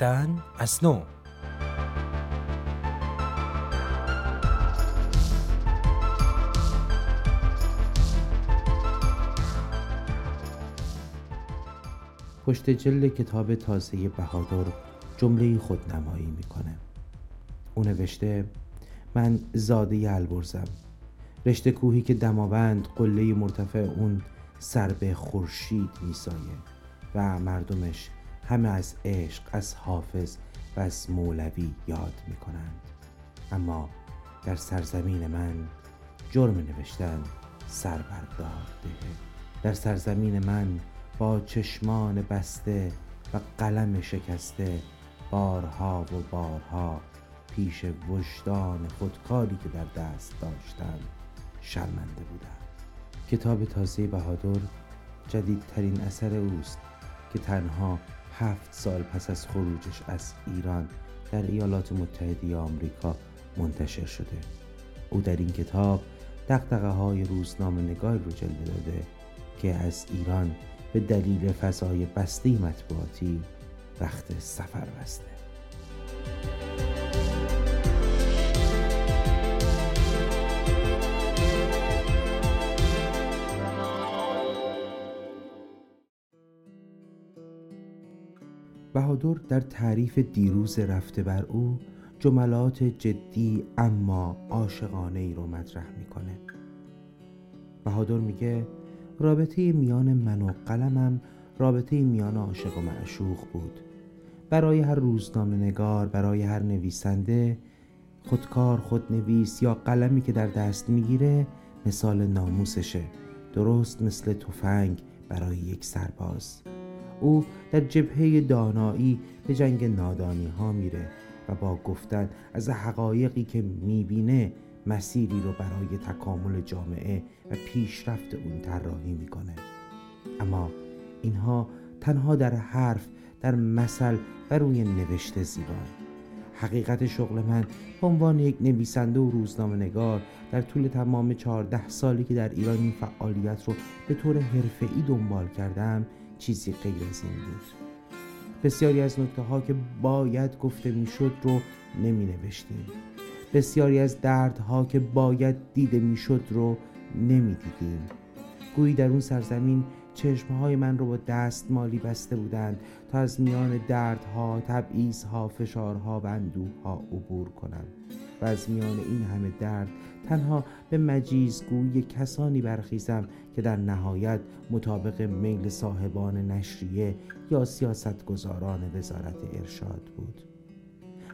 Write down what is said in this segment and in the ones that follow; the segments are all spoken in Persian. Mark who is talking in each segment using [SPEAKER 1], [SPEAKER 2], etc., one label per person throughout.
[SPEAKER 1] زیستن از نو. پشت جلد کتاب تازه بهادر جمله خودنمایی می‌کنه. او نوشته من زاده البرزم رشته کوهی که دماوند قله مرتفع اون سر به خورشید میسایه و مردمش همه از عشق از حافظ و از مولوی یاد می‌کنند. اما در سرزمین من جرم نوشتن سر بردار در سرزمین من با چشمان بسته و قلم شکسته بارها و بارها پیش وجدان خودکاری که در دست داشتم شرمنده بودم. کتاب تازه بهادر جدیدترین اثر اوست که تنها هفت سال پس از خروجش از ایران در ایالات متحده آمریکا منتشر شده. او در این کتاب دقدقه های روزنامه نگاه رو جلوه داده که از ایران به دلیل فضای بسته مطبوعاتی وقت سفر بسته. بهادر در تعریف دیروز رفته بر او جملات جدی اما عاشقانه ای رو مطرح می‌کنه. بهادر میگه رابطه میان من و قلمم رابطه میان عاشق و معشوق بود. برای هر روزنامه نگار برای هر نویسنده خودکار خودنویس یا قلمی که در دست می‌گیره مثال ناموسشه. درست مثل تفنگ برای یک سرباز. او در جبهه دانایی به جنگ نادانی ها میره و با گفتن از حقایقی که می‌بینه مسیری رو برای تکامل جامعه و پیشرفت اون طراحی می‌کنه. اما اینها تنها در حرف در مثل و روی نوشته زیبا حقیقت شغل من به عنوان یک نویسنده و روزنامه نگار در طول تمام چهارده سالی که در ایران این فعالیت رو به طور حرفه‌ای دنبال کردم چیزی غیر از این بود. بسیاری از نکته ها که باید گفته می‌شد رو نمی نوشتیم بسیاری از دردها که باید دیده می‌شد رو نمی دیدیم گویی در اون سرزمین چشمهای من رو با دست مالی بسته بودند تا از میان دردها، تبعیضها، فشارها و اندوهها عبور کنم. و از میان این همه درد تنها به مجیزگوی کسانی برخیزم که در نهایت مطابق میل صاحبان نشریه یا سیاستگزاران وزارت ارشاد بود.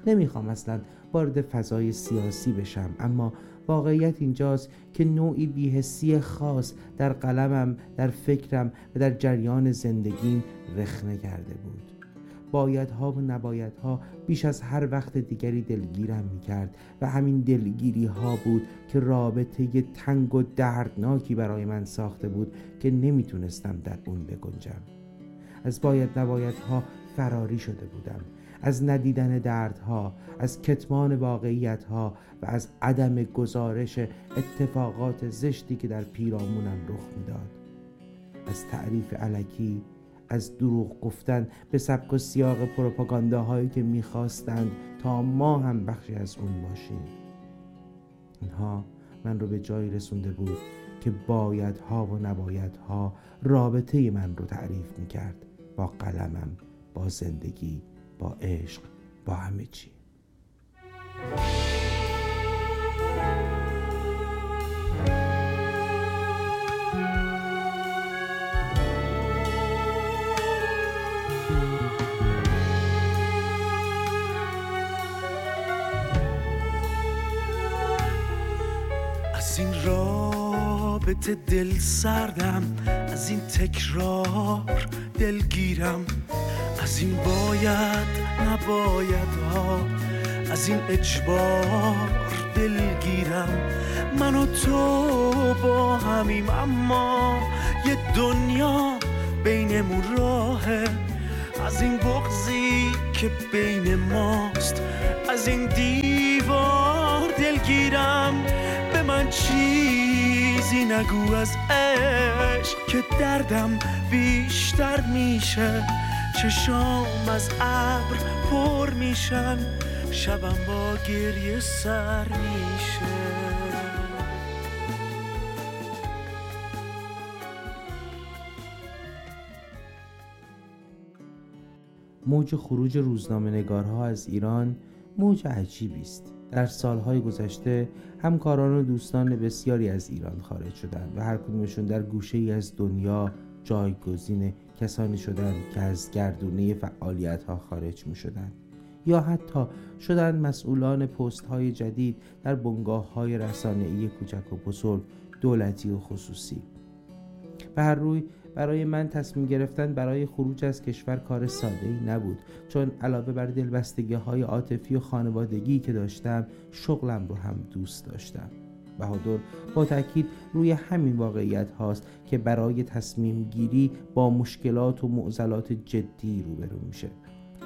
[SPEAKER 1] نمی‌خوام اصلا وارد فضای سیاسی بشم اما واقعیت اینجاست که نوعی بیهسی خاص در قلمم در فکرم و در جریان زندگیم رخنه کرده بود. بایدها و نبایدها بیش از هر وقت دیگری دلگیرم می کرد و همین دلگیری ها بود که رابطه تنگ و دردناکی برای من ساخته بود که نمی‌تونستم در اون بگنجم. از باید نبایدها فراری شده بودم. از ندیدن دردها از کتمان واقعیتها و از عدم گزارش اتفاقات زشتی که در پیرامونم رخ می‌داد. از تعریف علکی از دروغ گفتن به سبک و سیاق پروپاگانداهایی که می‌خواستند تا ما هم بخشی از اون باشیم. اینها من رو به جایی رسونده بود که بایدها و نبایدها رابطه من رو تعریف می‌کرد با قلمم با زندگی با عشق با همه چی.
[SPEAKER 2] از این رابطه دل سردم از این تکرار دلگیرم. از این باید نباید ها از این اجبار دلگیرم. من و تو با همیم اما یه دنیا بینمون راهه. از این بغزی که بین ماست از این دیوار دلگیرم. چیزی نگو از عشق که دردم بیشتر میشه. چشام از ابر پر میشن شبم با گریه سر میشه.
[SPEAKER 1] موج خروج روزنامه نگارها از ایران موج عجیبی است. در سالهای گذشته همکاران و دوستان بسیاری از ایران خارج شدند و هر کدومشون در گوشه ای از دنیا جایگزین کسانی شدند که از گردونه فعالیت ها خارج می شدند یا حتی شدند مسئولان پست های جدید در بنگاه های رسانه‌ای کوچک و بزرگ دولتی و خصوصی. به هر روی برای من تصمیم گرفتن برای خروج از کشور کار ساده ای نبود. چون علاوه بر دلبستگی های عاطفی و خانوادگی که داشتم شغلم رو هم دوست داشتم. بهادر با تاکید روی همین واقعیت هاست که برای تصمیم گیری با مشکلات و معضلات جدی روبرو میشه.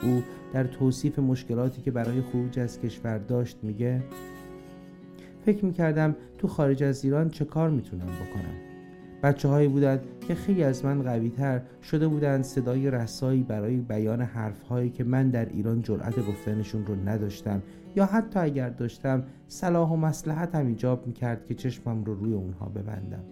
[SPEAKER 1] او در توصیف مشکلاتی که برای خروج از کشور داشت میگه فکر می‌کردم تو خارج از ایران چه کار می‌تونم بکنم؟ بچه هایی بودند که خیلی از من قوی تر شده بودند صدای رسایی برای بیان حرف هایی که من در ایران جرأت گفتنشون رو نداشتم یا حتی اگر داشتم صلاح و مسلحت هم ایجاب می‌کرد که چشمم رو روی اونها ببندم.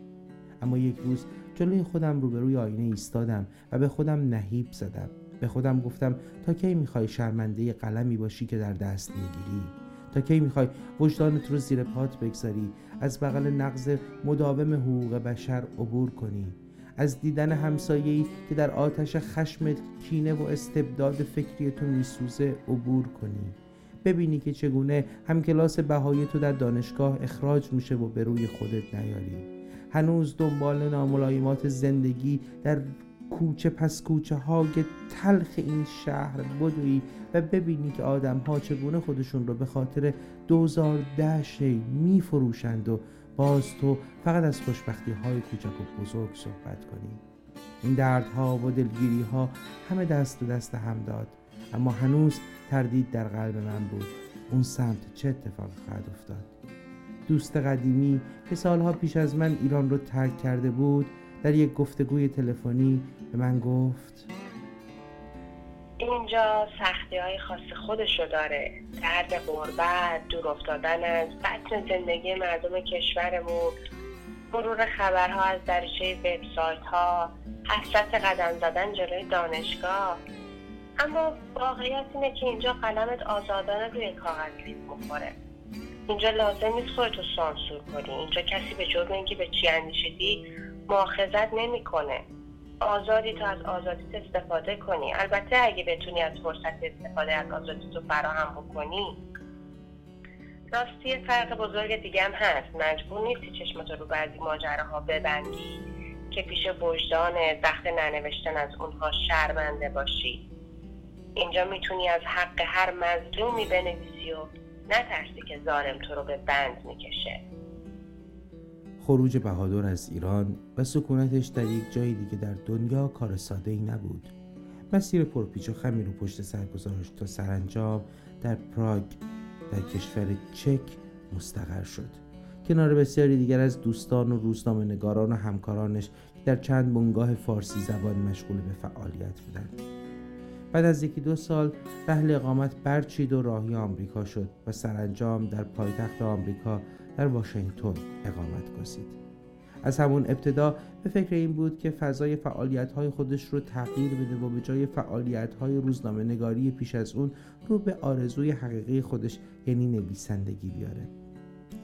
[SPEAKER 1] اما یک روز جلوی خودم رو به روی آینه ایستادم و به خودم نهیب زدم. به خودم گفتم تا کی می‌خوای شرمنده قلمی باشی که در دست می‌گیری؟ کی می‌خوای وجدانت رو زیر پات بگذاری از بغل نقض مداوم حقوق بشر عبور کنی. از دیدن همسایه‌ای که در آتش خشم کینه و استبداد فکری تو میسوزه عبور کنی. ببینی که چگونه همکلاس بهای تو در دانشگاه اخراج میشه و به روی خودت نیاری. هنوز دنبال ناملایمات زندگی در کوچه پس کوچه های تلخ این شهر بدوی و ببینی که آدم ها چگونه خودشون رو به خاطر دوزار دهشه می فروشند و باز تو فقط از خوشبختی های کوچک و بزرگ صحبت کنی. این دردها و دلگیری ها همه دست و دست هم داد. اما هنوز تردید در قلب من بود. اون سمت چه اتفاق خواهد افتاد؟ دوست قدیمی که سالها پیش از من ایران رو ترک کرده بود در یک گفتگوی تلفنی به من گفت
[SPEAKER 3] اینجا سختی های خاص خودشو داره. درد غربت دور افتادن از بطن زندگی مردم کشورمون مرور خبرها از درچه وبسایت ها حسرت قدم زدن جلوی دانشگاه. اما واقعیت اینه که اینجا قلمت آزادانه روی کاغذ لیز اینجا لازم نیست خودتو سانسور کنی. اینجا کسی به جرم اینکه به چی اندیشیدی مؤاخذت نمی‌کنه. آزادی تو از آزادیت استفاده کنی. البته اگه بتونی از فرصت استفاده از آزادی تو فراهم بکنی راستی فرق بزرگ دیگه هم هست. مجبور نیستی چشمتو رو بعضی ماجراها ببندی که پیش وجدان وقت ننوشتن از اونها شرمنده باشی. اینجا می‌تونی از حق هر مظلومی بنویسی و نترسی که ظالم تو رو به بند می‌کشه.
[SPEAKER 1] خروج بهادر از ایران و سکونتش در یک جای دیگه در دنیا کار ساده ای نبود. مسیر پرپیچ و خمی رو پشت سر گذاشت تا سرانجام در پراگ در کشور چک مستقر شد. کنار بسیاری دیگر از دوستان و روزنامه نگاران و همکارانش که در چند بنگاه فارسی زبان مشغول به فعالیت بودند. بعد از یکی دو سال رحل اقامت برچید و راهی آمریکا شد و سرانجام در پایتخت آمریکا در واشنگتن اقامت گزید. از همون ابتدا به فکر این بود که فضای فعالیت های خودش رو تغییر بده و به جای فعالیت های روزنامه نگاری پیش از اون رو به آرزوی حقیقی خودش یعنی نویسندگی بیاره.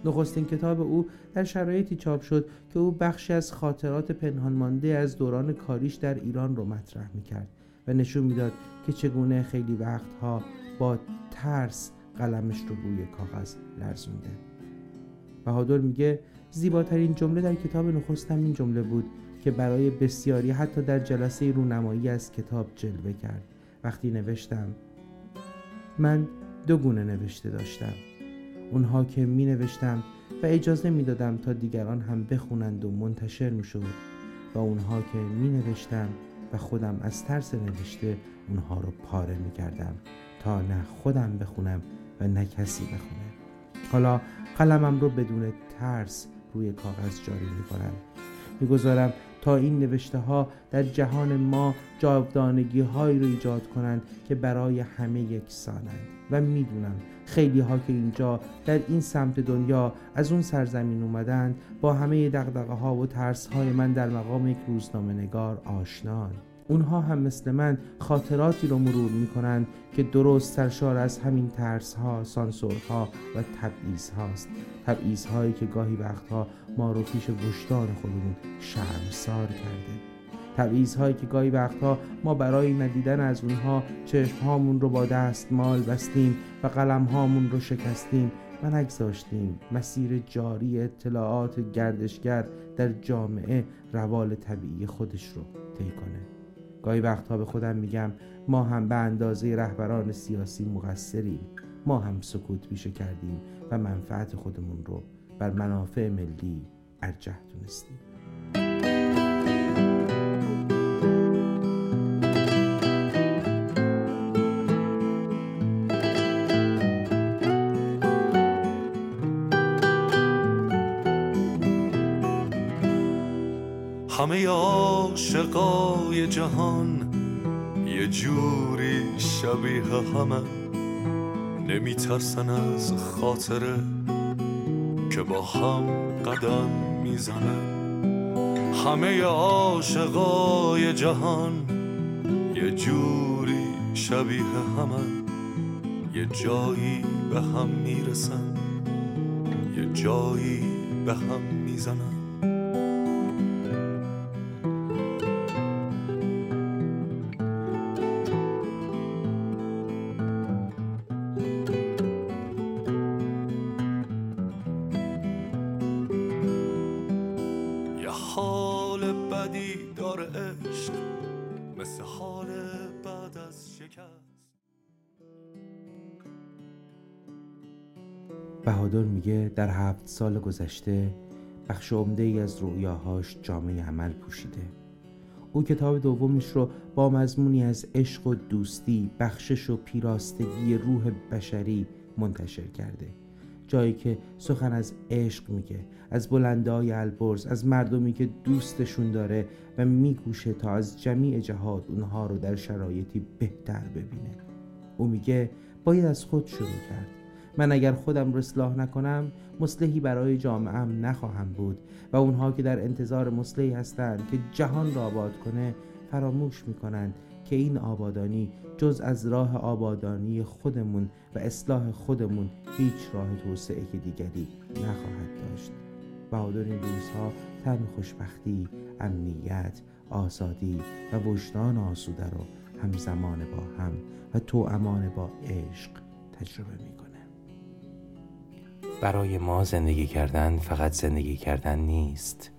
[SPEAKER 1] نخستین کتاب او در شرایطی چاپ شد که او بخشی از خاطرات پنهان مانده از دوران کاریش در ایران رو مطرح می‌کرد و نشون می‌داد که چگونه خیلی وقتها با ترس قلمش رو روی کاغذ لرزونده. بهادر میگه زیباترین جمله در کتاب نخستم این جمله بود که برای بسیاری حتی در جلسه رونمایی از کتاب جلوه کرد. وقتی نوشتم من دو گونه نوشته داشتم. اونها که می نوشتم و اجازه می دادم تا دیگران هم بخونند و منتشر می شود و اونها که می نوشتم و خودم از ترس نوشته اونها رو پاره می کردم تا نه خودم بخونم و نه کسی بخونه. حالا قلمم رو بدون ترس روی کاغذ جاری می کنم می‌گذارم تا این نوشته ها در جهان ما جاودانگی هایی رو ایجاد کنند که برای همه یکسانند. و می‌دونم خیلی ها که اینجا در این سمت دنیا از اون سرزمین اومدن با همه دقدقه ها و ترس های من در مقام یک روزنامه نگار آشنان. اونها هم مثل من خاطراتی رو مرور می‌کنند که درست سرشار از همین ترس ها، سانسور ها و تبعیض هاست تبعیض هایی که گاهی وقتها ما رو پیش وجدان خودمون شرمسار کرده. تبعیض هایی که گاهی وقتها ما برای ندیدن از اونها چشم هامون رو با دستمال بستیم و قلم هامون رو شکستیم و نگذاشتیم مسیر جاری اطلاعات گردشگر در جامعه روال طبیعی خودش رو طی کنه. گاهی وقتها به خودم میگم ما هم به اندازه رهبران سیاسی مقصریم. ما هم سکوت پیشه کردیم و منفعت خودمون رو بر منافع ملی ارجح دونستیم.
[SPEAKER 4] جهان یه جوری شبیه همه نمیترسن از خاطره که با هم قدم می‌زنه همه عاشقای جهان یه جوری شبیه همه یه جایی به هم می‌رسن یه جایی به هم می‌زنن.
[SPEAKER 1] بهادر میگه در هفت سال گذشته بخش عمده ای از رویاهاش جامعه عمل پوشیده. او کتاب دومش رو با مضمونی از عشق و دوستی بخشش و پیراستگی روح بشری منتشر کرده. جایی که سخن از عشق میگه از بلندای البرز از مردمی که دوستشون داره و میکوشه تا از جمیع جهات اونها رو در شرایطی بهتر ببینه. او میگه باید از خود شروع کرد. من اگر خودم رو اصلاح نکنم مصلحی برای جامعهم نخواهم بود و اونها که در انتظار مصلحی هستند که جهان را آباد کنه فراموش می‌کنند که این آبادانی جز از راه آبادانی خودمون و اصلاح خودمون هیچ راه توسعه دیگری نخواهد داشت. بهادر این روزها طعم خوشبختی امنیت آزادی و وجدان آسوده رو همزمان با هم و تو امان با عشق تجربه می‌کنه.
[SPEAKER 5] برای ما زندگی کردن فقط زندگی کردن نیست.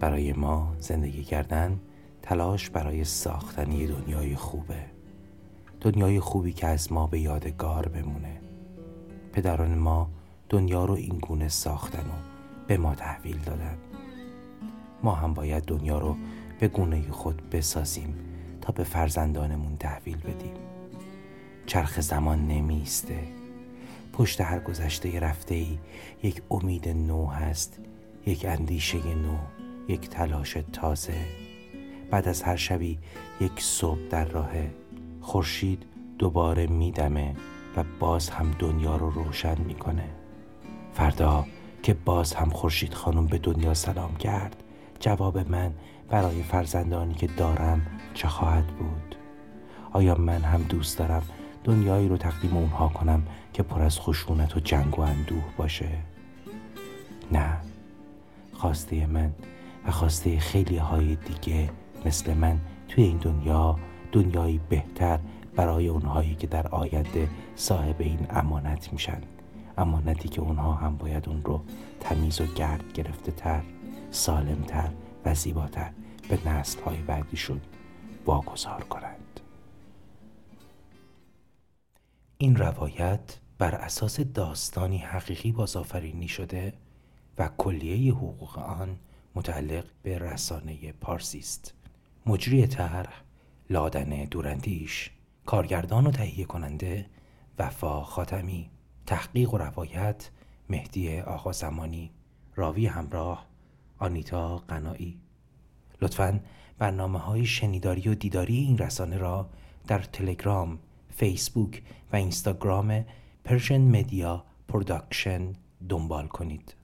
[SPEAKER 5] برای ما زندگی کردن تلاش برای ساختن دنیای خوبه. دنیای خوبی که از ما به یادگار بمونه. پدران ما دنیا رو این گونه ساختن و به ما تحویل دادن. ما هم باید دنیا رو به گونه خود بسازیم تا به فرزندانمون تحویل بدیم. چرخ زمان نمیسته. پشت هر گذشته رفته ای یک امید نو هست یک اندیشه نو یک تلاش تازه. بعد از هر شبی یک صبح در راه خورشید دوباره میدمه و باز هم دنیا رو روشن می‌کنه. فردا که باز هم خورشید خانم به دنیا سلام کرد جواب من برای فرزندانی که دارم چه خواهد بود؟ آیا من هم دوست دارم دنیایی رو تقدیم اونها کنم که پر از خشونت و جنگ و اندوه باشه؟ نه. خواسته من و خواسته خیلی های دیگه مثل من توی این دنیا دنیایی بهتر برای اونهایی که در آینده صاحب این امانت میشن. امانتی که اونها هم باید اون رو تمیز و گرد گرفته تر سالمتر و زیباتر به نسل های بعدیشون واگذار کنند. این روایت بر اساس داستانی حقیقی بازآفرینی شده و کلیه حقوق آن متعلق به رسانه پارسی است. مجری طرح لادن دوراندیش کارگردان و تهیه کننده وفا خاتمی تحقیق و روایت مهدی آقا زمانی راوی همراه آنیتا قنایی
[SPEAKER 1] لطفا برنامه های شنیداری و دیداری این رسانه را در تلگرام، فیسبوک و اینستاگرام Persian Media Production دنبال کنید.